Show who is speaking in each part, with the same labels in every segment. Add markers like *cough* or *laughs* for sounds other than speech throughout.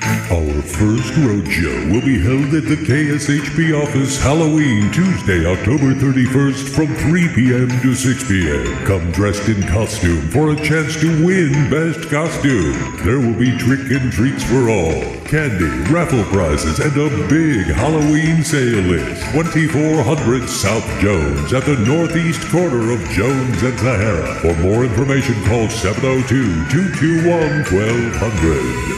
Speaker 1: Our first roadshow will be held at the KSHP office Halloween Tuesday, October 31st from 3 p.m. to 6 p.m. Come dressed in costume for a chance to win Best Costume. There will be trick and treats for all, candy, raffle prizes, and a big Halloween sale list. 2400 South Jones at the northeast corner of Jones and Sahara. For more information, call 702 221 1200.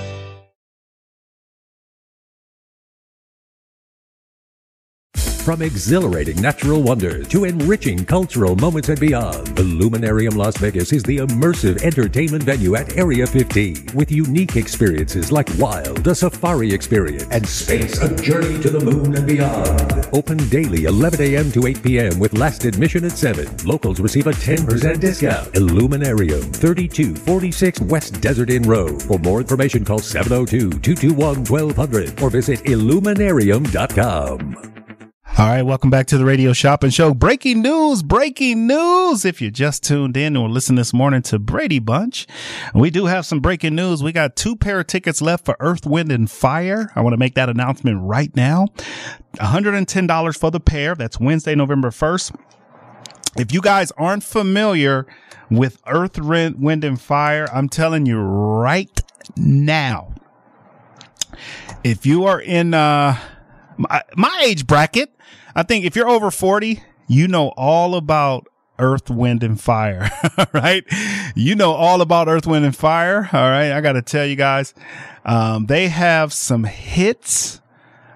Speaker 2: From exhilarating natural wonders to enriching cultural moments and beyond, the Illuminarium Las Vegas is the immersive entertainment venue at Area 15 with unique experiences like Wild, a safari experience, and Space, a journey to the moon and beyond. Open daily 11 a.m. to 8 p.m. with last admission at 7. Locals receive a 10% discount. Illuminarium, 3246 West Desert Inn Road. For more information, call 702-221-1200 or visit illuminarium.com.
Speaker 3: All right, welcome back to the Radio Shopping Show. Breaking news, breaking news. If you just tuned in or listened this morning to Brady Bunch, we do have some breaking news. We got two pair of tickets left for Earth, Wind, and Fire. I want to make that announcement right now. $110 for the pair. That's Wednesday, November 1st. If you guys aren't familiar with Earth, Wind, and Fire, I'm telling you right now, if you are in, uh, my, my age bracket, I think if you're over 40, you know all about Earth, Wind, and Fire. *laughs* right? You know all about Earth, Wind, and Fire. All right. I got to tell you guys, um, they have some hits.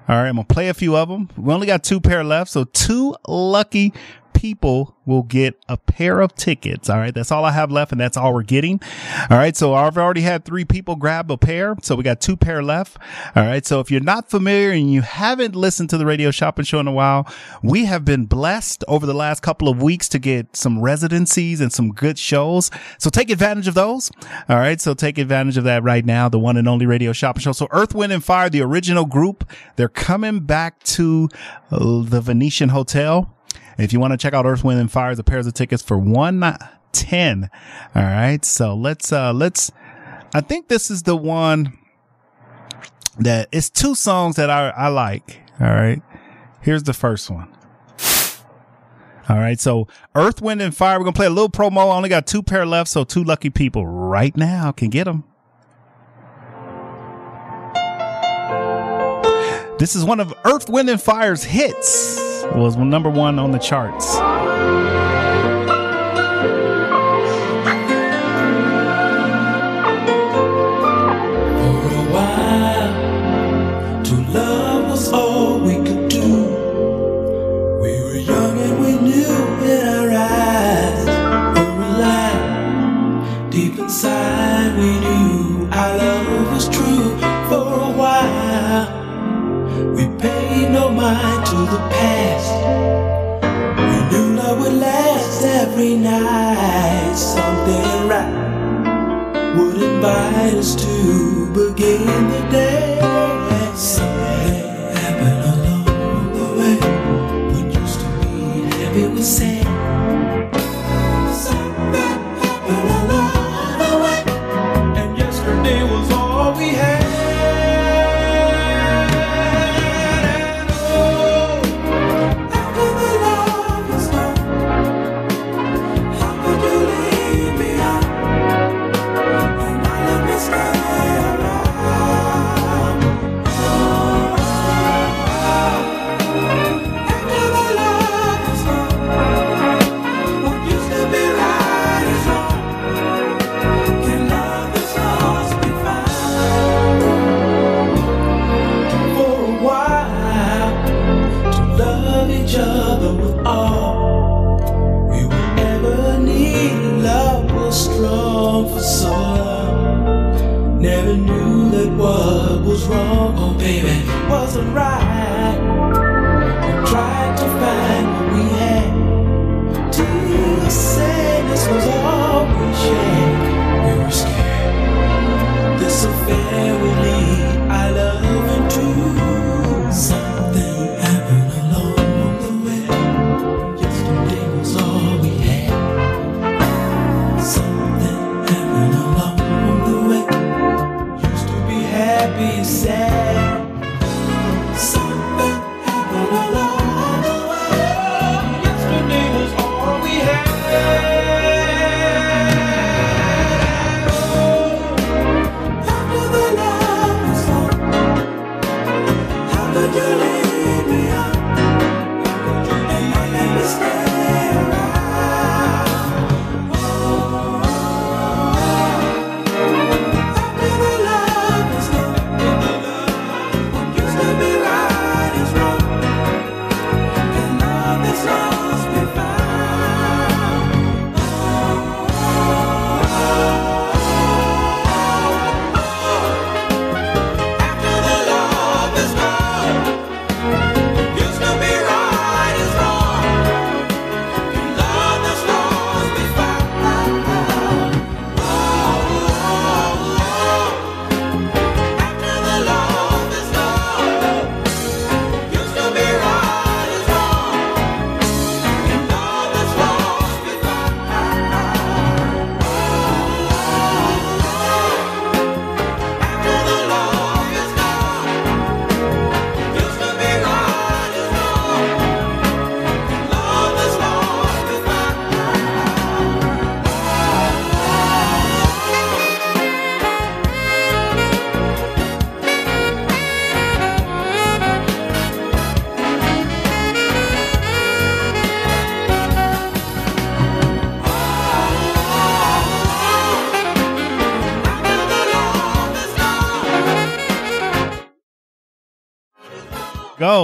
Speaker 3: All right. I'm going to play a few of them. We only got two pair left. So two lucky people will get a pair of tickets. All right. That's all I have left and that's all we're getting. All right. So I've already had three people grab a pair. So we got two pair left. All right. So if you're not familiar and you haven't listened to the radio shopping show in a while, we have been blessed over the last couple of weeks to get some residencies and some good shows. So take advantage of those. All right. So take advantage of that right now. The one and only radio shopping show. So Earth, Wind and Fire, the original group, they're coming back to uh, the Venetian Hotel. If you want to check out Earth, Wind, and Fire, the pairs of tickets for one ten. All right. So let's, uh, let's, I think this is the one that it's two songs that I, I like. All right. Here's the first one. All right. So Earth, Wind, and Fire. We're going to play a little promo. I only got two pair left. So two lucky people right now can get them. This is one of Earth, Wind, and Fire's hits was number one on the charts.
Speaker 4: The past. We knew love would last every night. Something right would invite us to begin the day.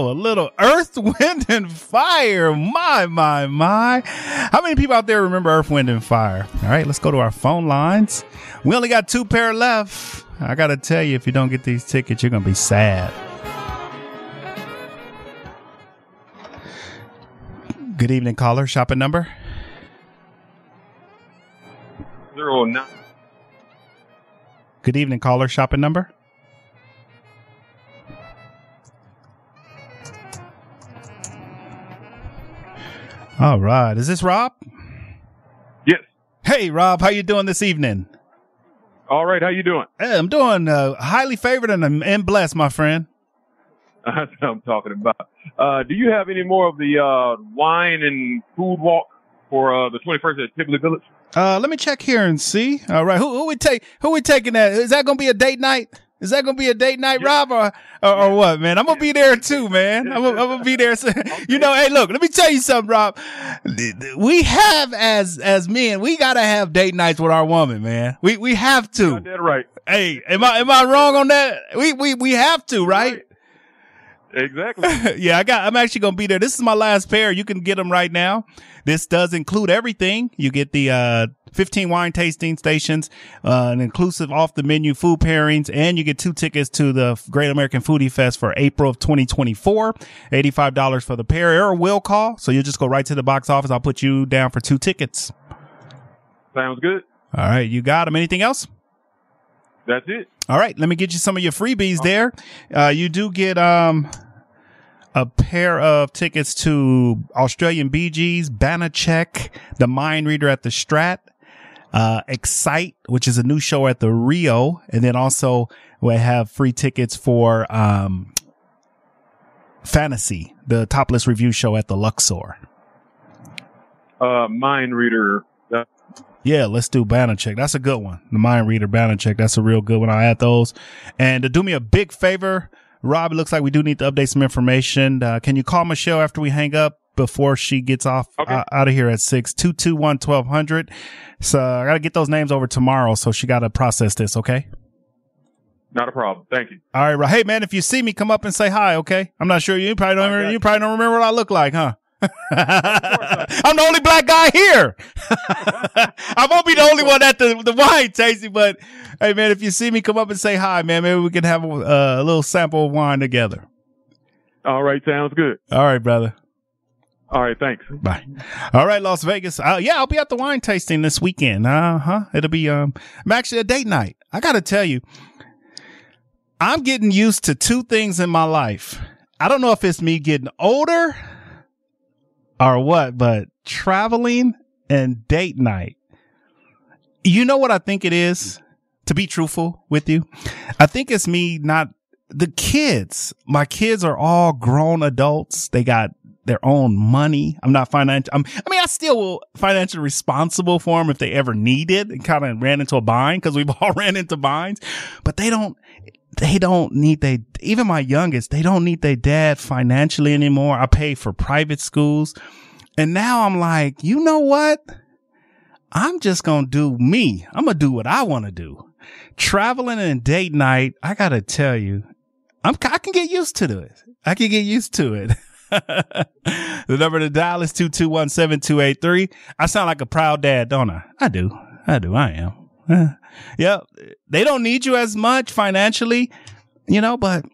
Speaker 3: Go a little earth, *laughs* wind, and fire. My, my, my. How many people out there remember earth, wind, and fire? All right, let's go to our phone lines. We only got two pair left. I got to tell you, if you don't get these tickets, you're going to be sad. Good evening, caller. Shopping number?
Speaker 5: zero nine.
Speaker 3: Good evening, caller. Shopping number? All right. Is this Rob?
Speaker 5: Yes.
Speaker 3: Hey, Rob. How you doing this evening?
Speaker 5: All right. How you doing?
Speaker 3: Hey, I'm doing uh, highly favored and, and blessed, my friend. *laughs*
Speaker 5: That's what I'm talking about. Uh, do you have any more of the uh, wine and food walk for uh, the 21st at Tivoli Village?
Speaker 3: Uh, let me check here and see. All right, who who we take? Who we taking that? Is that gonna be a date night? Is that gonna be a date night, Rob, or, or or what, man? I'm gonna be there too, man. I'm gonna, I'm gonna be there. *laughs* *laughs* You know, hey, look, let me tell you something, Rob. We have as as men, we gotta have date nights with our woman, man. We we have to.
Speaker 5: Got that right.
Speaker 3: Hey, am I am I wrong on that? We we we have to, right?
Speaker 5: Exactly. *laughs*
Speaker 3: yeah, I got. I'm actually gonna be there. This is my last pair. You can get them right now. This does include everything. You get the, uh, 15 wine tasting stations, uh, an inclusive off the menu food pairings, and you get two tickets to the Great American Foodie Fest for April of 2024. $85 for the pair or will call. So you just go right to the box office. I'll put you down for two tickets.
Speaker 5: Sounds good.
Speaker 3: All right. You got them. Anything else?
Speaker 5: That's it.
Speaker 3: All right, let me get you some of your freebies there. Uh, you do get um a pair of tickets to Australian BGs, Gees, Banachek, the Mind Reader at the Strat, uh, Excite, which is a new show at the Rio, and then also we have free tickets for um Fantasy, the topless review show at the Luxor.
Speaker 5: Uh, mind reader.
Speaker 3: Yeah, let's do Banachek. That's a good one. The Mind Reader Banachek. That's a real good one. I'll add those. And to do me a big favor, Rob, it looks like we do need to update some information. Uh, can you call Michelle after we hang up before she gets off
Speaker 5: Okay.
Speaker 3: uh, out of here at six two two one twelve hundred? So I got to get those names over tomorrow. So she got to process this. Okay.
Speaker 5: not a problem. Thank you.
Speaker 3: All right. Right. Hey, man, if you see me, come up and say hi. Okay. I'm not sure you probably don't remember, you
Speaker 5: you.
Speaker 3: probably don't remember what I look like, huh? *laughs* I'm the only black guy here. *laughs* I won't be the only one at the, the wine tasting, but hey, man, if you see me, come up and say hi, man. Maybe we can have a, uh, a little sample of wine together.
Speaker 5: All right. Sounds good.
Speaker 3: All right, brother.
Speaker 5: All right. Thanks.
Speaker 3: Bye. All right, Las Vegas. Uh, yeah, I'll be at the wine tasting this weekend. Uh huh. It'll be um, I'm actually a date night. I got to tell you, I'm getting used to two things in my life. I don't know if it's me getting older or what, but traveling and date night. You know what I think it is? To be truthful with you, I think it's me not the kids. My kids are all grown adults. They got their own money. I'm not financial. I'm, I mean, I still will financially responsible for them if they ever need it and kind of ran into a bind because we've *laughs* all ran into binds, but they don't, they don't need they, even my youngest, they don't need their dad financially anymore. I pay for private schools. And now I'm like, you know what? I'm just going to do me. I'm going to do what I want to do. Traveling and date night. I got to tell you, I'm, I can get used to it. I can get used to it. *laughs* *laughs* the number to dial is 221-7283. I sound like a proud dad, don't I? I do. I do. I am. *laughs* Yep. They don't need you as much financially, you know, but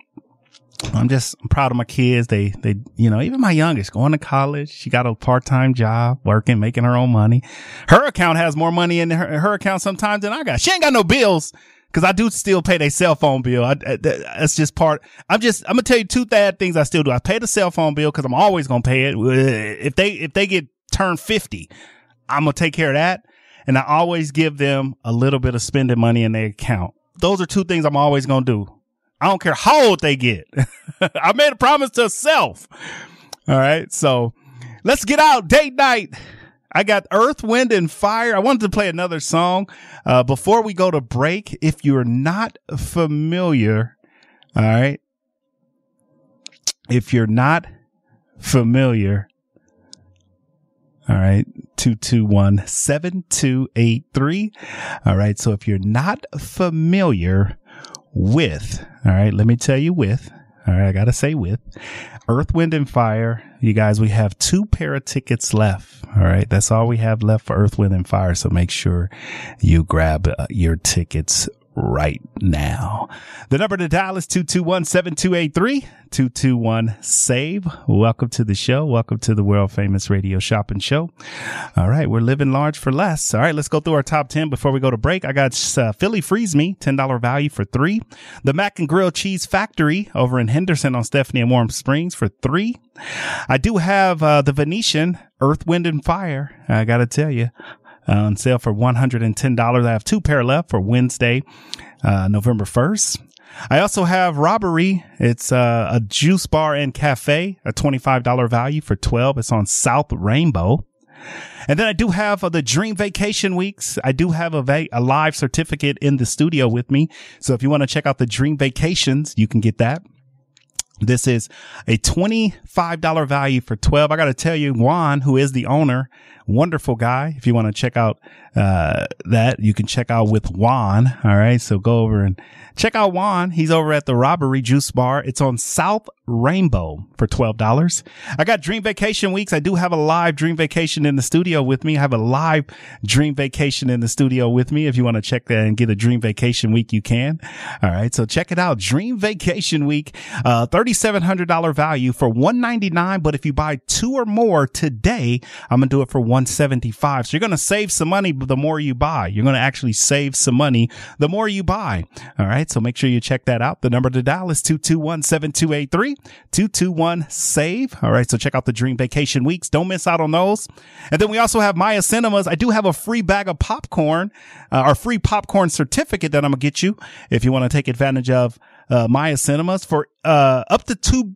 Speaker 3: I'm just I'm proud of my kids. They, they, you know, even my youngest going to college. She got a part-time job working, making her own money. Her account has more money in her, her account sometimes than I got. She ain't got no bills. Cause I do still pay their cell phone bill. I, I- that's just part. I'm just, I'm gonna tell you two bad things I still do. I pay the cell phone bill cause I'm always gonna pay it. Uh, if they, if they get turned 50, I'm gonna take care of that. And I always give them a little bit of spending money in their account. Those are two things I'm always gonna do. I don't care how old they get. *laughs* I made a promise to self. All right. So let's get out date night. I got Earth, Wind, and Fire. I wanted to play another song uh, before we go to break. If you're not familiar, all right. If you're not familiar, all right, 221 7283. All right. So if you're not familiar with, all right, let me tell you with, all right, I got to say with Earth, Wind, and Fire. You guys, we have two pair of tickets left. All right. That's all we have left for Earth, Wind, and Fire. So make sure you grab uh, your tickets right now. The number to dial is 221-7283, 221-SAVE. Welcome to the show. Welcome to the world famous radio shopping show. All right. We're living large for less. All right. Let's go through our top 10 before we go to break. I got uh, Philly Freeze Me, $10 value for three. The Mac and Grill Cheese Factory over in Henderson on Stephanie and Warm Springs for three. I do have uh, the Venetian Earth, Wind, and Fire. I got to tell you, on sale for $110. I have two pair left for Wednesday, uh, November 1st. I also have Robbery. It's uh, a juice bar and cafe, a $25 value for 12. It's on South Rainbow. And then I do have uh, the Dream Vacation Weeks. I do have a, va- a live certificate in the studio with me. So if you want to check out the Dream Vacations, you can get that. This is a $25 value for 12. I got to tell you, Juan, who is the owner, wonderful guy. If you want to check out uh, that you can check out with Juan. All right. So go over and check out Juan. He's over at the Robbery Juice Bar. It's on South Rainbow for $12. I got Dream Vacation weeks. I do have a live Dream Vacation in the studio with me. I have a live Dream Vacation in the studio with me. If you want to check that and get a Dream Vacation week, you can. All right. So check it out. Dream Vacation week, uh, $3,700 value for 199. But if you buy two or more today, I'm going to do it for 175. So you're going to save some money the more you buy. You're going to actually save some money the more you buy. All right. So make sure you check that out. The number to dial is 221-7283, 221-SAVE. All right. So check out the Dream Vacation Weeks. Don't miss out on those. And then we also have Maya Cinemas. I do have a free bag of popcorn, uh, free popcorn certificate that I'm going to get you if you want to take advantage of uh, Maya Cinemas for uh, up to two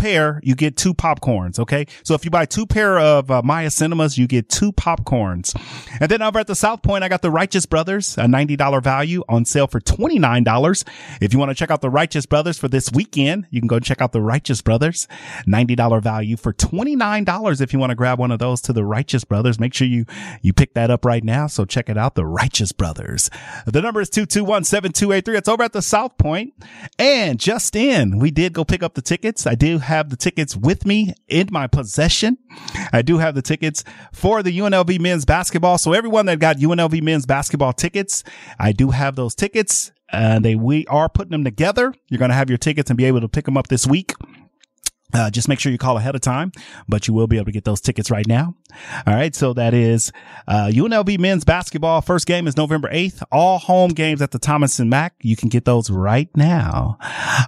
Speaker 3: pair, you get two popcorns. Okay. So if you buy two pair of uh, Maya Cinemas, you get two popcorns. And then over at the South Point, I got the Righteous Brothers, a $90 value on sale for $29. If you want to check out the Righteous Brothers for this weekend, you can go check out the Righteous Brothers, $90 value for $29. If you want to grab one of those to the Righteous Brothers, make sure you, you pick that up right now. So check it out. The Righteous Brothers. The number is 221-7283. It's over at the South Point. And just in, we did go pick up the tickets. I do have the tickets with me in my possession. I do have the tickets for the UNLV men's basketball. So everyone that got UNLV men's basketball tickets, I do have those tickets. And they, we are putting them together. You're going to have your tickets and be able to pick them up this week. Uh, just make sure you call ahead of time, but you will be able to get those tickets right now. All right. So that is, uh, UNLV men's basketball. First game is November 8th. All home games at the Thomas and Mack. You can get those right now.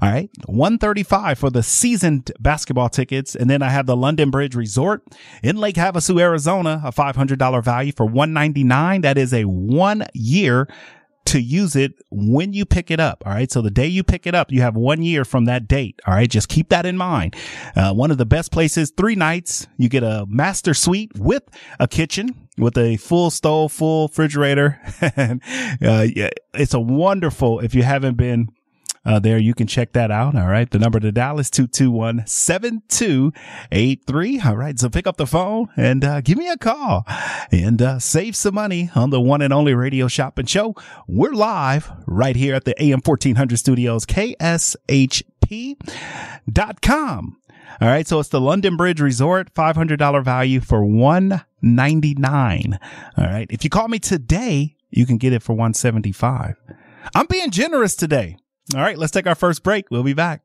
Speaker 3: All right. 135 for the seasoned basketball tickets. And then I have the London Bridge Resort in Lake Havasu, Arizona, a $500 value for 199. That is a one year to use it when you pick it up. All right. So the day you pick it up, you have one year from that date. All right. Just keep that in mind. Uh, one of the best places, three nights, you get a master suite with a kitchen with a full stove, full refrigerator. *laughs* and, uh, yeah, it's a wonderful, if you haven't been, uh, there. You can check that out. All right. The number to dial is 221-7283. All right. So pick up the phone and, uh, give me a call and, uh, save some money on the one and only radio shopping show. We're live right here at the AM 1400 studios, KSHP.com. All right. So it's the London Bridge Resort, $500 value for 199. All right. If you call me today, you can get it for 175. I'm being generous today. All right, let's take our first break. We'll be back.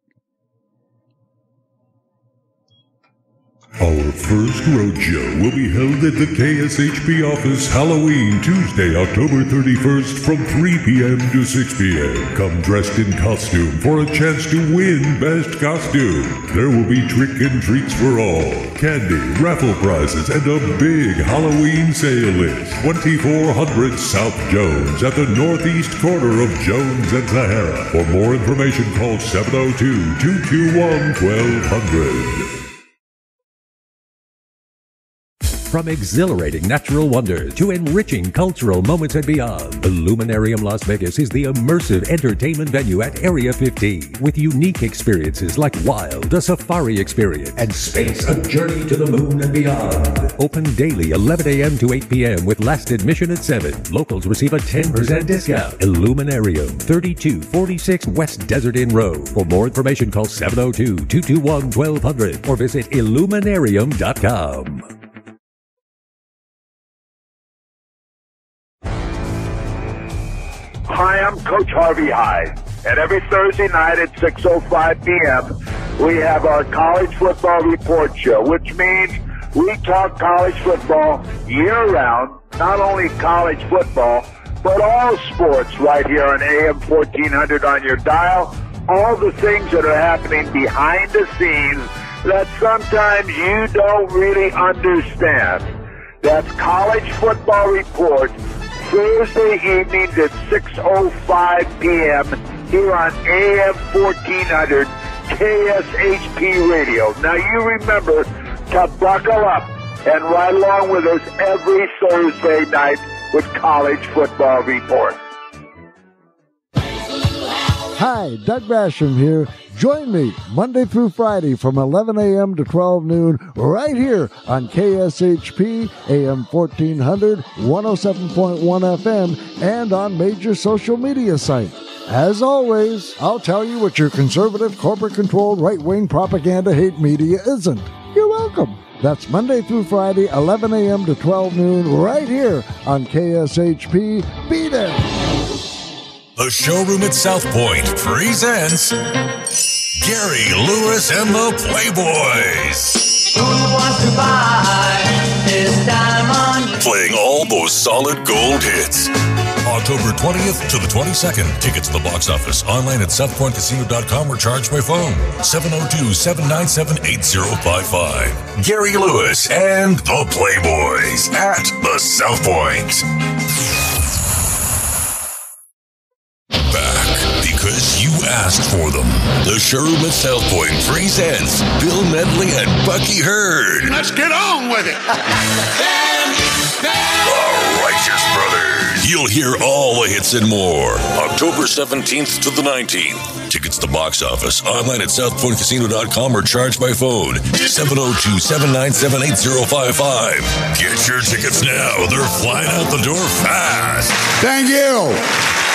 Speaker 1: Our first rodeo will be held at the KSHP office Halloween Tuesday, October 31st from 3 p.m. to 6 p.m. Come dressed in costume for a chance to win Best Costume. There will be trick and treats for all, candy, raffle prizes, and a big Halloween sale list. 2400 South Jones at the northeast corner of Jones and Sahara. For more information, call 702 221 1200.
Speaker 2: From exhilarating natural wonders to enriching cultural moments and beyond, Illuminarium Las Vegas is the immersive entertainment venue at Area 15 with unique experiences like Wild, a safari experience, and Space, a journey to the moon and beyond. Open daily 11 a.m. to 8 p.m. with last admission at 7. Locals receive a 10% discount. Illuminarium, 3246 West Desert Inn Road. For more information, call 702-221-1200 or visit illuminarium.com.
Speaker 6: Hi, I'm Coach Harvey Hyde, and every Thursday night at 6.05 p.m., we have our college football report show, which means we talk college football year-round, not only college football, but all sports right here on AM 1400 on your dial, all the things that are happening behind the scenes that sometimes you don't really understand. That's College Football Report Thursday evenings at 6.05 p.m. here on AM 1400 KSHP Radio. Now you remember to buckle up and ride along with us every Thursday night with College Football Report.
Speaker 7: Hi, Doug Basham here. Join me Monday through Friday from 11 a.m. to 12 noon right here on KSHP AM 1400, 107.1 FM, and on major social media sites. As always, I'll tell you what your conservative, corporate controlled, right wing propaganda hate media isn't. You're welcome. That's Monday through Friday, 11 a.m. to 12 noon, right here on KSHP. Be there.
Speaker 8: The showroom at South Point presents Gary Lewis and the Playboys.
Speaker 4: Who wants to buy this diamond?
Speaker 8: Playing all those solid gold hits. October 20th to the 22nd. Tickets to the box office online at southpointcasino.com or charged by phone. 702 797 8055. Gary Lewis and the Playboys at the South Point. Asked for them. The showroom at South Point presents Bill Medley and Bucky Heard.
Speaker 9: Let's get on with it.
Speaker 8: The Righteous Brothers. You'll hear all the hits and more. October 17th to the 19th. Tickets to box office online at southpointcasino.com or charged by phone 702 797 8055. Get your tickets now. They're flying out the door fast.
Speaker 9: Thank you.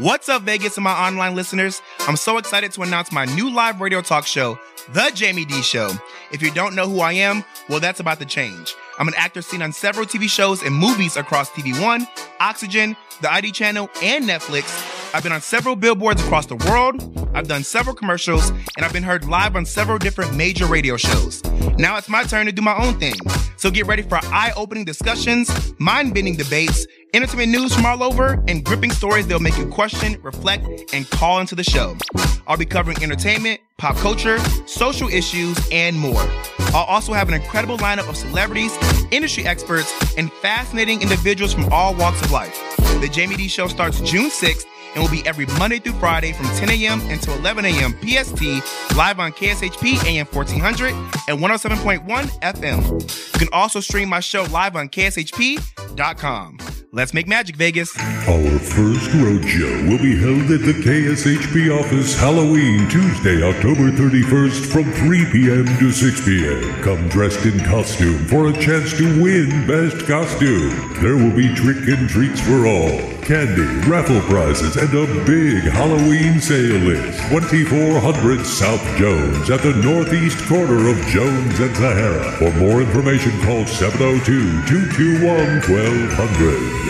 Speaker 10: What's up, Vegas and my online listeners? I'm so excited to announce my new live radio talk show, The Jamie D Show. If you don't know who I am, well, that's about to change. I'm an actor seen on several TV shows and movies across TV One, Oxygen, the ID channel, and Netflix. I've been on several billboards across the world. I've done several commercials, and I've been heard live on several different major radio shows. Now it's my turn to do my own thing. So get ready for eye opening discussions, mind bending debates, entertainment news from all over, and gripping stories that'll make you question, reflect, and call into the show. I'll be covering entertainment, pop culture, social issues, and more. I'll also have an incredible lineup of celebrities, industry experts, and fascinating individuals from all walks of life. The Jamie D Show starts June 6th and will be every Monday through Friday from 10 a.m. until 11 a.m. PST, live on KSHP AM 1400 and 107.1 FM. You can also stream my show live on KSHP.com. Let's make magic, Vegas.
Speaker 1: Our first rodeo will be held at the KSHP office Halloween Tuesday, October 31st from 3 p.m. to 6 p.m. Come dressed in costume for a chance to win Best Costume. There will be trick and treats for all, candy, raffle prizes, and a big Halloween sale list. 2400 South Jones at the northeast corner of Jones and Sahara. For more information, call 702 221 1200.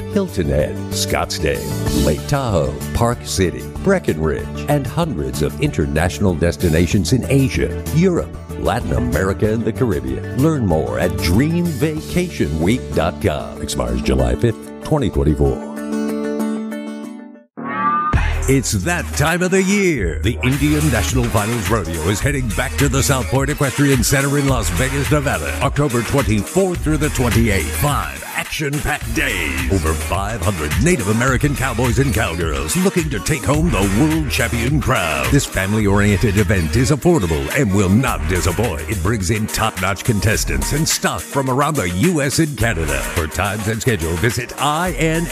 Speaker 2: Hilton Head, Scottsdale, Lake Tahoe, Park City, Breckenridge, and hundreds of international destinations in Asia, Europe, Latin America, and the Caribbean. Learn more at dreamvacationweek.com. Expires July 5th, 2024. It's that time of the year. The Indian National Finals Rodeo is heading back to the South Point Equestrian Center in Las Vegas, Nevada, October 24th through the 28th. Five action-packed days. Over 500 Native American cowboys and cowgirls looking to take home the world champion crown. This family-oriented event is affordable and will not disappoint. It brings in top-notch contestants and stock from around the U.S. and Canada. For times and schedule, visit infr.org.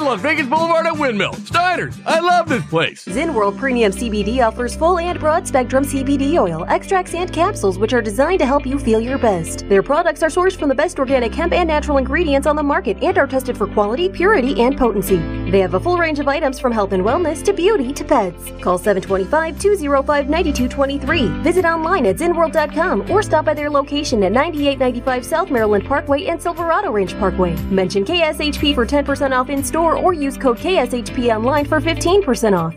Speaker 11: Las Vegas Boulevard at Windmill. Steiner's, I love this place.
Speaker 12: Zen World Premium CBD offers full and broad spectrum CBD oil, extracts, and capsules which are designed to help you feel your best. Their products are sourced from the best organic hemp and natural ingredients on the market and are tested for quality, purity, and potency. They have a full range of items from health and wellness to beauty to pets. Call 725 205 9223. Visit online at zinworld.com or stop by their location at 9895 South Maryland Parkway and Silverado Range Parkway. Mention KSHP for 10% off in store or use code KSHP online for 15% off.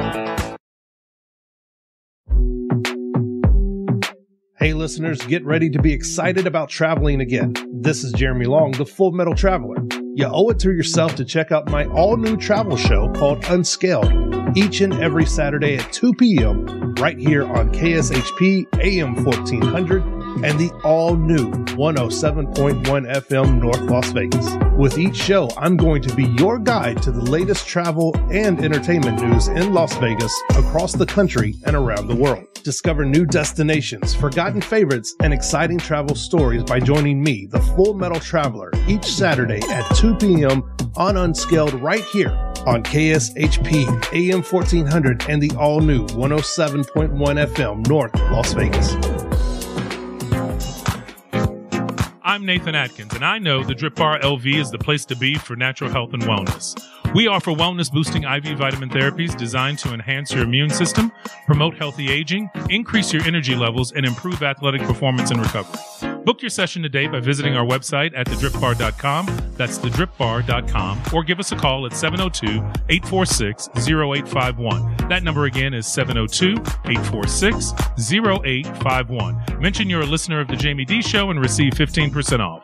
Speaker 13: Hey, listeners, get ready to be excited about traveling again. This is Jeremy Long, the Full Metal Traveler. You owe it to yourself to check out my all new travel show called Unscaled each and every Saturday at 2 p.m. right here on KSHP AM 1400 and the all new 107.1 FM North Las Vegas. With each show, I'm going to be your guide to the latest travel and entertainment news in Las Vegas, across the country, and around the world. Discover new destinations, forgotten favorites, and exciting travel stories by joining me, the Full Metal Traveler, each Saturday at 2 p.m. on Unscaled right here on KSHP AM 1400 and the all new 107.1 FM North Las Vegas.
Speaker 14: I'm Nathan Atkins, and I know the Drip Bar LV is the place to be for natural health and wellness. We offer wellness boosting IV vitamin therapies designed to enhance your immune system, promote healthy aging, increase your energy levels, and improve athletic performance and recovery. Book your session today by visiting our website at thedripbar.com. That's thedripbar.com, or give us a call at 702 846 0851. That number again is 702 846 0851. Mention you're a listener of The Jamie D Show and receive 15% off.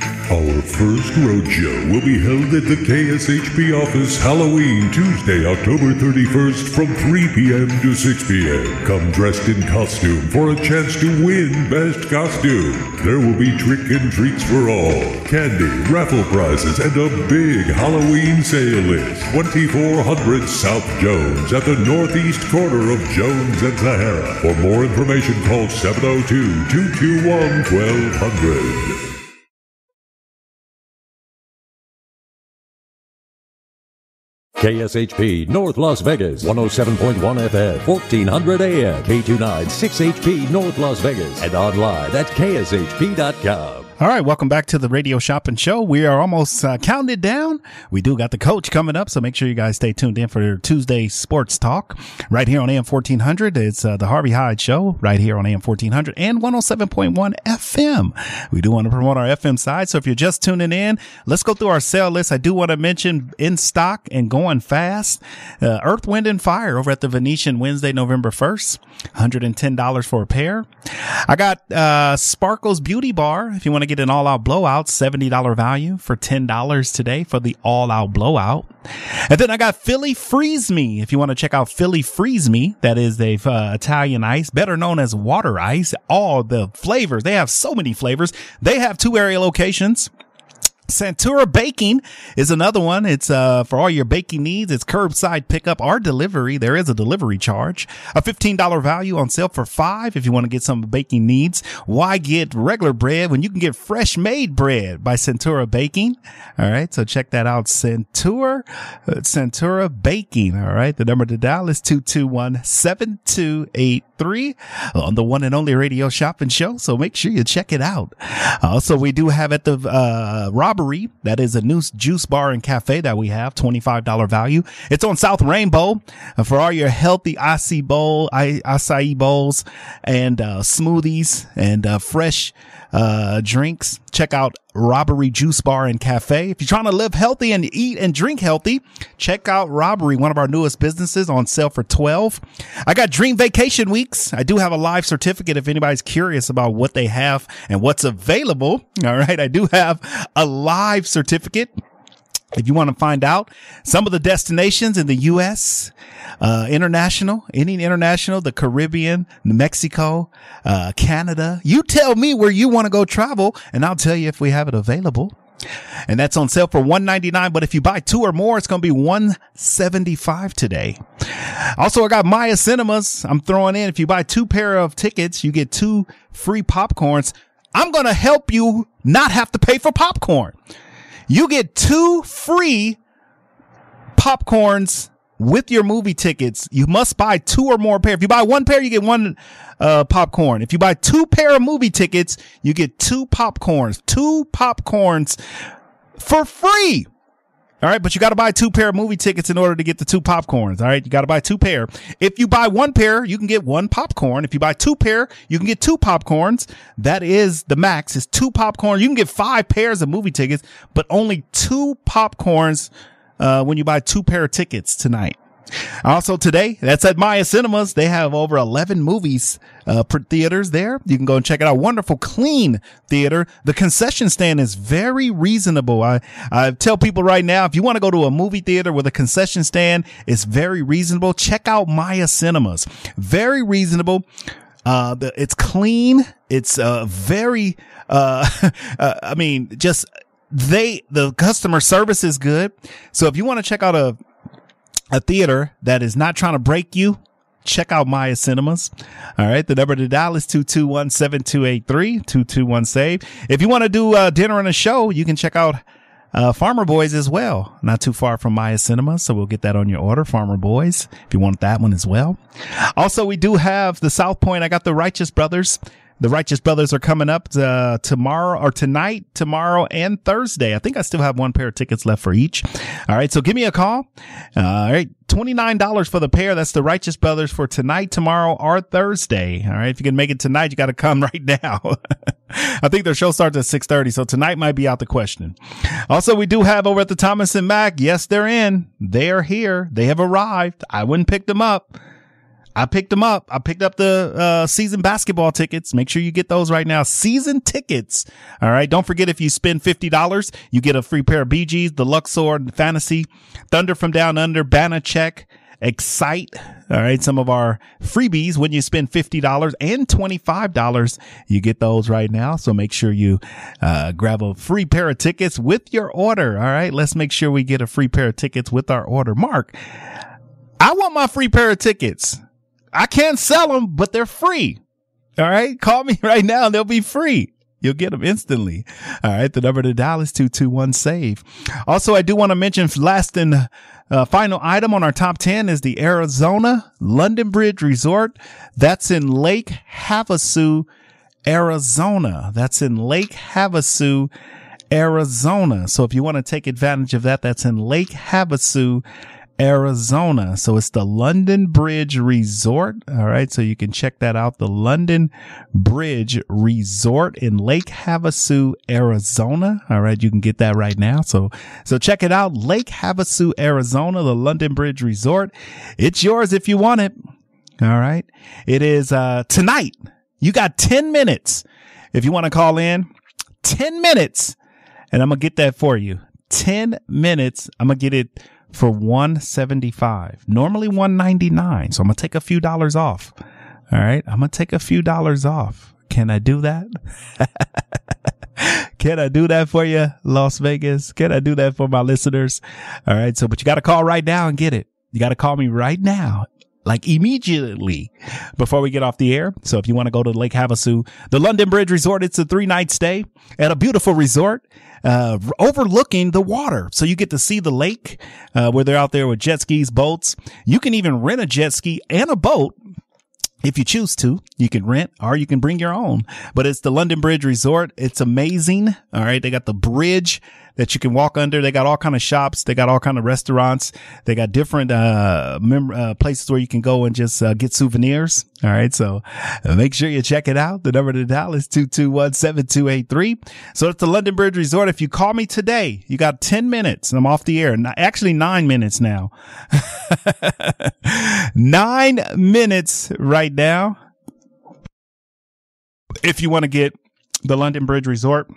Speaker 1: Our first roadshow will be held at the KSHP office Halloween Tuesday, October 31st from 3 p.m. to 6 p.m. Come dressed in costume for a chance to win Best Costume. There will be trick and treats for all, candy, raffle prizes, and a big Halloween sale list. 2400 South Jones at the northeast corner of Jones and Sahara. For more information, call 702 221 1200.
Speaker 2: KSHP North Las Vegas 107.1 FM 1400 AM K29 6HP North Las Vegas and online at kshp.com.
Speaker 3: All right, welcome back to the Radio Shopping Show. We are almost uh, counted down. We do got the coach coming up, so make sure you guys stay tuned in for Tuesday Sports Talk right here on AM 1400. It's uh, the Harvey Hyde Show right here on AM 1400 and 107.1 FM. We do want to promote our FM side, so if you're just tuning in, let's go through our sale list. I do want to mention in stock and going fast, uh, Earth, Wind, and Fire over at the Venetian Wednesday, November 1st, $110 for a pair. I got uh, Sparkles Beauty Bar if you want to get an all out blowout, $70 value for $10 today for the all out blowout. And then I got Philly Freeze Me. If you want to check out Philly Freeze Me, that is a uh, Italian ice, better known as water ice. All the flavors. They have so many flavors. They have two area locations. Santura Baking is another one. It's uh for all your baking needs. It's curbside pickup or delivery. There is a delivery charge. A $15 value on sale for 5 if you want to get some baking needs. Why get regular bread when you can get fresh made bread by Centura Baking? All right, so check that out. Centura uh, Centura Baking, all right? The number to dial is 221-7283 on the one and only radio shopping show. So make sure you check it out. Also, we do have at the uh Robbery. That is a new juice bar and cafe that we have. $25 value. It's on South Rainbow uh, for all your healthy acai bowl, acai bowls and uh, smoothies and uh, fresh uh, drinks. Check out Robbery Juice Bar and Cafe. If you're trying to live healthy and eat and drink healthy, check out Robbery, one of our newest businesses on sale for 12. I got Dream Vacation Weeks. I do have a live certificate if anybody's curious about what they have and what's available. All right. I do have a live certificate. If you want to find out some of the destinations in the U.S., uh, international, any international, the Caribbean, New Mexico, uh, Canada, you tell me where you want to go travel and I'll tell you if we have it available. And that's on sale for 199 but if you buy two or more it's going to be 175 today. Also I got Maya Cinemas. I'm throwing in if you buy two pair of tickets, you get two free popcorns. I'm going to help you not have to pay for popcorn. You get two free popcorns with your movie tickets. You must buy two or more pair. If you buy one pair, you get one uh, popcorn. If you buy two pair of movie tickets, you get two popcorns. Two popcorns for free. All right, but you got to buy two pair of movie tickets in order to get the two popcorns. All right, you got to buy two pair. If you buy one pair, you can get one popcorn. If you buy two pair, you can get two popcorns. That is the max. Is two popcorn. You can get five pairs of movie tickets, but only two popcorns uh, when you buy two pair of tickets tonight. Also today, that's at Maya Cinemas. They have over 11 movies, uh, per theaters there. You can go and check it out. Wonderful, clean theater. The concession stand is very reasonable. I, I tell people right now, if you want to go to a movie theater with a concession stand, it's very reasonable. Check out Maya Cinemas. Very reasonable. Uh, the, it's clean. It's, uh, very, uh, *laughs* uh, I mean, just they, the customer service is good. So if you want to check out a, a theater that is not trying to break you, check out Maya Cinemas. All right. The number to dial is 221-7283-221-SAVE. If you want to do a dinner and a show, you can check out uh, Farmer Boys as well. Not too far from Maya Cinemas. So we'll get that on your order, Farmer Boys, if you want that one as well. Also, we do have the South Point. I got the Righteous Brothers. The Righteous Brothers are coming up uh, tomorrow or tonight, tomorrow and Thursday. I think I still have one pair of tickets left for each. All right. So give me a call. Uh, all right. $29 for the pair. That's the Righteous Brothers for tonight, tomorrow, or Thursday. All right. If you can make it tonight, you got to come *laughs* right now. I think their show starts at 630. So tonight might be out the question. Also, we do have over at the Thomas and. Yes, they're in. They are here. They have arrived. I wouldn't pick them up. I picked them up. I picked up the uh, season basketball tickets. Make sure you get those right now. Season tickets. All right. Don't forget if you spend $50, you get a free pair of Bee Gees, the Luxor Fantasy, Thunder from Down Under, Banachek, Excite. All right. Some of our freebies when you spend $50 and $25, you get those right now. So make sure you uh, grab a free pair of tickets with your order. All right. Let's make sure we get a free pair of tickets with our order. Mark, I want my free pair of tickets. I can't sell them, but they're free. All right. Call me *laughs* right now. They'll be free. You'll get them instantly. All right. The number to dial is 221 save. Also, I do want to mention last and uh, final item on our top 10 is the Arizona London Bridge Resort. That's in Lake Havasu, Arizona. That's in Lake Havasu, Arizona. So if you want to take advantage of that, that's in Lake Havasu, Arizona. So it's the London Bridge Resort. All right. So you can check that out. The London Bridge Resort in Lake Havasu, Arizona. All right. You can get that right now. So, so check it out. Lake Havasu, Arizona, the London Bridge Resort. It's yours if you want it. All right. It is, uh, tonight. You got 10 minutes. If you want to call in 10 minutes and I'm going to get that for you. 10 minutes. I'm going to get it for 175 normally 199 so i'm gonna take a few dollars off. All right? I'm gonna take a few dollars off. Can i do that? *laughs* Can i do that for you las vegas? Can i do that for my listeners? All right? So but you gotta call right now and get it. You gotta call me right now like immediately before we get off the air. So if you want to go to Lake Havasu, the London Bridge Resort, it's a three night stay at a beautiful resort, uh, overlooking the water. So you get to see the lake, uh, where they're out there with jet skis, boats. You can even rent a jet ski and a boat if you choose to, you can rent or you can bring your own. But it's the London Bridge Resort. It's amazing. All right. They got the bridge that you can walk under. They got all kind of shops. They got all kind of restaurants. They got different, uh, mem- uh places where you can go and just, uh, get souvenirs. All right. So uh, make sure you check it out. The number to dial is 221-7283. So it's the London Bridge Resort. If you call me today, you got 10 minutes and I'm off the air. Actually nine minutes now. *laughs* nine minutes right now. If you want to get the London Bridge Resort,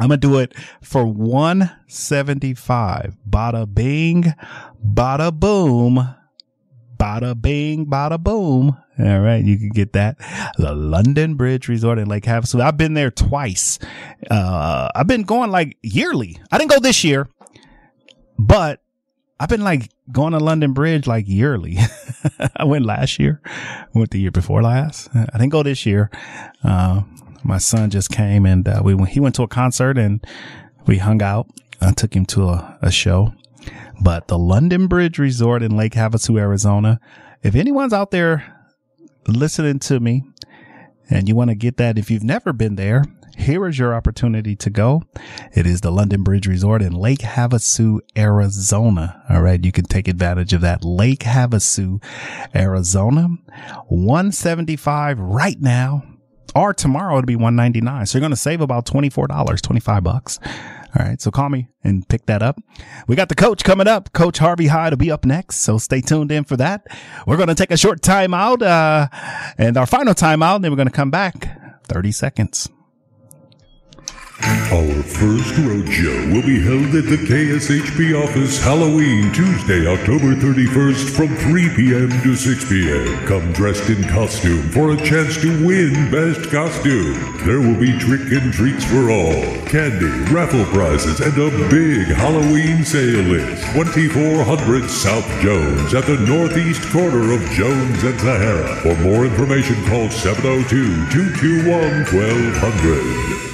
Speaker 3: I'm gonna do it for 175. Bada bing, bada boom, bada bing, bada boom. All right. You can get that. The London Bridge Resort in Lake Havasu. I've been there twice. Uh, I've been going like yearly. I didn't go this year, but I've been like going to London Bridge like yearly. *laughs* I went last year, went the year before last. I didn't go this year. Uh, my son just came and uh, we went, he went to a concert and we hung out. I took him to a, a show. But the London Bridge Resort in Lake Havasu, Arizona. If anyone's out there listening to me and you want to get that, if you've never been there, here is your opportunity to go. It is the London Bridge Resort in Lake Havasu, Arizona. All right. You can take advantage of that. Lake Havasu, Arizona. 175 right now or tomorrow it'll be 199. So you're going to save about $24, 25 bucks. All right. So call me and pick that up. We got the coach coming up. Coach Harvey Hyde will be up next. So stay tuned in for that. We're going to take a short timeout, uh, and our final timeout. And then we're going to come back 30 seconds.
Speaker 1: Our first roadshow will be held at the KSHP office Halloween Tuesday, October 31st from 3 p.m. to 6 p.m. Come dressed in costume for a chance to win Best Costume. There will be trick and treats for all, candy, raffle prizes, and a big Halloween sale list. 2400 South Jones at the northeast corner of Jones and Sahara. For more information, call 702 221 1200.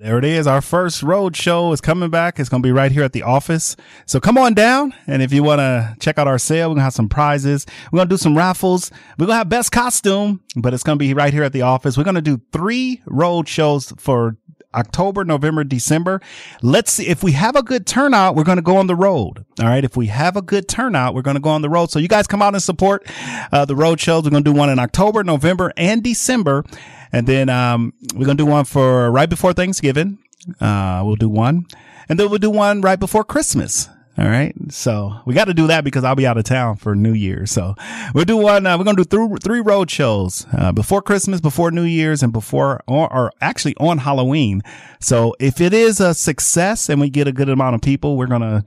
Speaker 3: There it is. Our first road show is coming back. It's going to be right here at the office. So come on down. And if you want to check out our sale, we're going to have some prizes. We're going to do some raffles. We're going to have best costume, but it's going to be right here at the office. We're going to do three road shows for October, November, December. Let's see if we have a good turnout, we're going to go on the road. All right. If we have a good turnout, we're going to go on the road. So you guys come out and support uh, the road shows. We're going to do one in October, November, and December. And then um, we're going to do one for right before Thanksgiving. Uh, we'll do one. And then we'll do one right before Christmas. All right. So we got to do that because I'll be out of town for New Year's. So we'll do one. Uh, we're going to do th- three road shows, uh, before Christmas, before New Year's and before, or, or, actually on Halloween. So if it is a success and we get a good amount of people, we're going to,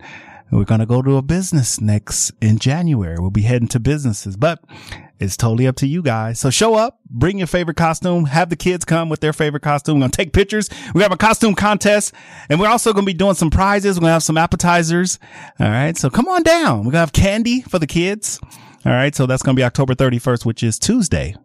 Speaker 3: we're going to go to a business next in January. We'll be heading to businesses, but it's totally up to you guys. So show up, bring your favorite costume, have the kids come with their favorite costume. We're going to take pictures. We have a costume contest and we're also going to be doing some prizes. We're going to have some appetizers. All right. So come on down. We're going to have candy for the kids. All right. So that's going to be October 31st, which is Tuesday.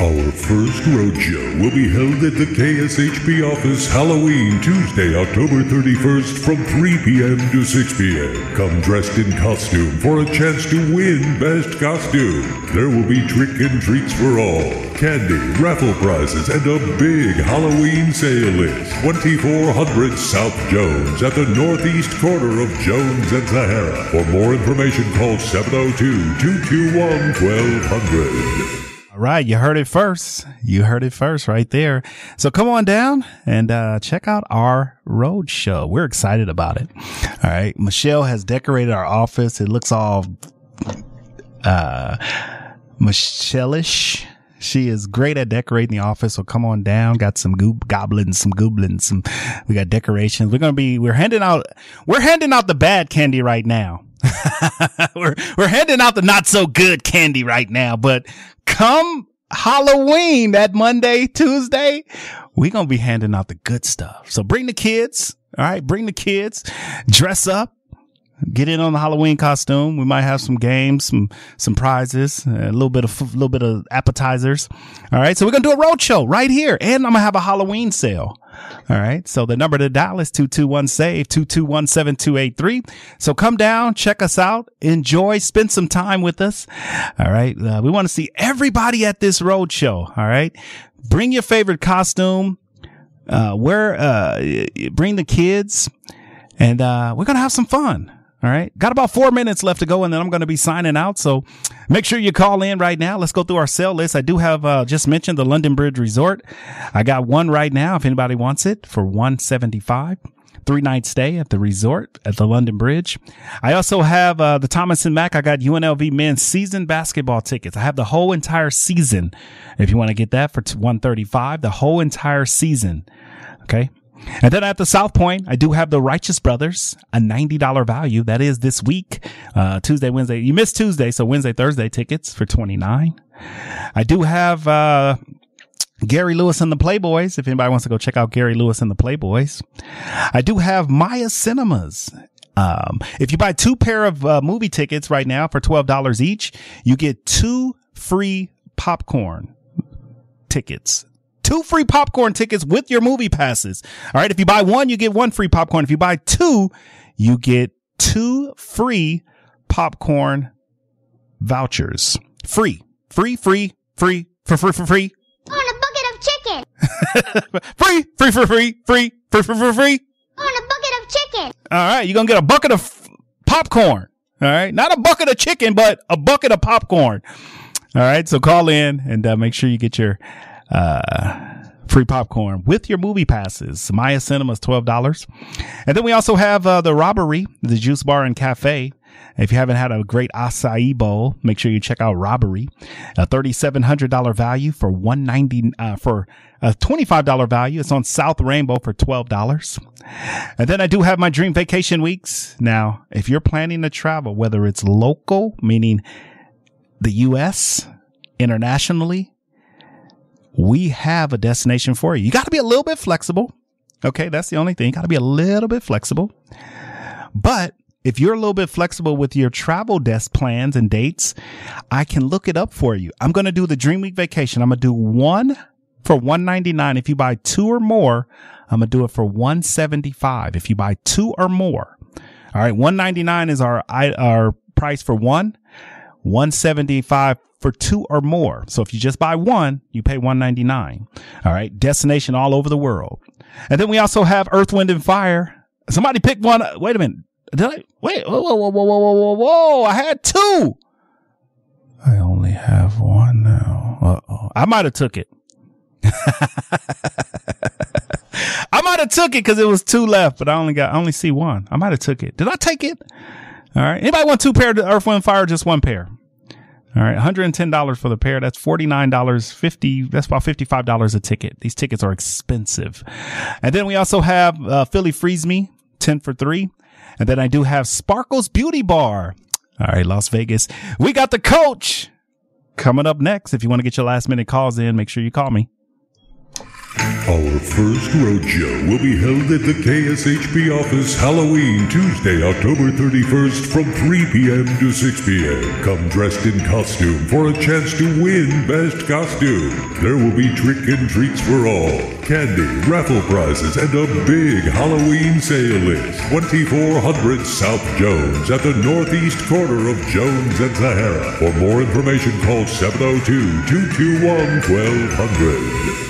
Speaker 1: Our first roadshow will be held at the KSHP office Halloween Tuesday, October 31st from 3 p.m. to 6 p.m. Come dressed in costume for a chance to win Best Costume. There will be trick and treats for all, candy, raffle prizes, and a big Halloween sale list. 2400 South Jones at the northeast corner of Jones and Sahara. For more information, call 702 221 1200.
Speaker 3: Right. You heard it first. You heard it first right there. So come on down and uh, check out our road show. We're excited about it. All right. Michelle has decorated our office. It looks all uh, Michelle-ish. She is great at decorating the office. So come on down. Got some goob goblins, some goblins, some, we got decorations. We're to be, we're handing out, we're handing out the bad candy right now. *laughs* we're we're handing out the not so good candy right now, but come Halloween that Monday, Tuesday, we're gonna be handing out the good stuff. So bring the kids, all right, bring the kids, dress up, get in on the Halloween costume. We might have some games, some some prizes, a little bit of a little bit of appetizers. All right, so we're gonna do a road show right here, and I'm gonna have a Halloween sale. All right. So the number to dial is 221 save 221 7283. So come down, check us out, enjoy, spend some time with us. All right. Uh, we want to see everybody at this road show. All right. Bring your favorite costume. Uh, wear, uh, bring the kids and, uh, we're going to have some fun. All right. Got about four minutes left to go and then I'm going to be signing out. So make sure you call in right now. Let's go through our sale list. I do have, uh, just mentioned the London Bridge Resort. I got one right now. If anybody wants it for 175 three night stay at the resort at the London Bridge. I also have, uh, the Thomas and. I got UNLV men's season basketball tickets. I have the whole entire season. If you want to get that for 135, the whole entire season. Okay. And then at the South Point, I do have the Righteous Brothers, a $90 value. That is this week, uh, Tuesday, Wednesday. You missed Tuesday, so Wednesday, Thursday tickets for 29. I do have, uh, Gary Lewis and the Playboys. If anybody wants to go check out Gary Lewis and the Playboys, I do have Maya Cinemas. Um, if you buy two pair of uh, movie tickets right now for $12 each, you get two free popcorn tickets two free popcorn tickets with your movie passes. All right. If you buy one, you get one free popcorn. If you buy two, you get two free popcorn vouchers. Free, free, free, free, for free, for free.
Speaker 15: On a bucket of chicken. *laughs*
Speaker 3: free, free, for free, free, free, for free, free.
Speaker 15: On a bucket of chicken.
Speaker 3: All right. You're going to get a bucket of f- popcorn. All right. Not a bucket of chicken, but a bucket of popcorn. All right. So call in and uh, make sure you get your uh, free popcorn with your movie passes. Maya Cinema's $12. And then we also have, uh, the robbery, the juice bar and cafe. If you haven't had a great acai bowl, make sure you check out Robbery. A $3,700 value for 190 uh, for a $25 value. It's on South Rainbow for $12. And then I do have my dream vacation weeks. Now, if you're planning to travel, whether it's local, meaning the U.S., internationally, we have a destination for you. You got to be a little bit flexible. Okay. That's the only thing. You got to be a little bit flexible. But if you're a little bit flexible with your travel desk plans and dates, I can look it up for you. I'm going to do the Dream Week vacation. I'm going to do one for 199. If you buy two or more, I'm going to do it for 175. If you buy two or more. All right. 199 is our, our price for one, 175 for two or more. So if you just buy one, you pay 199. All right. Destination all over the world. And then we also have Earth, Wind and Fire. Somebody pick one. Wait a minute. Did I wait? Whoa, whoa, whoa, whoa, whoa, whoa, whoa! I had two. I only have one now. Uh oh. I might have took it. *laughs* I might have took it because it was two left, but I only got I only see one. I might have took it. Did I take it? All right. Anybody want two pair of Earth, Wind, Fire? just one pair. All right, $110 for the pair. That's $49, 50, that's about $55 a ticket. These tickets are expensive. And then we also have uh, Philly Freeze Me, 10 for 3. And then I do have Sparkles Beauty Bar. All right, Las Vegas. We got the coach coming up next. If you want to get your last minute calls in, make sure you call me.
Speaker 1: Our first roadshow will be held at the KSHP office Halloween Tuesday, October 31st from 3 p.m. to 6 p.m. Come dressed in costume for a chance to win Best Costume. There will be trick and treats for all, candy, raffle prizes, and a big Halloween sale list. 2400 South Jones at the northeast corner of Jones and Sahara. For more information, call 702 221 1200.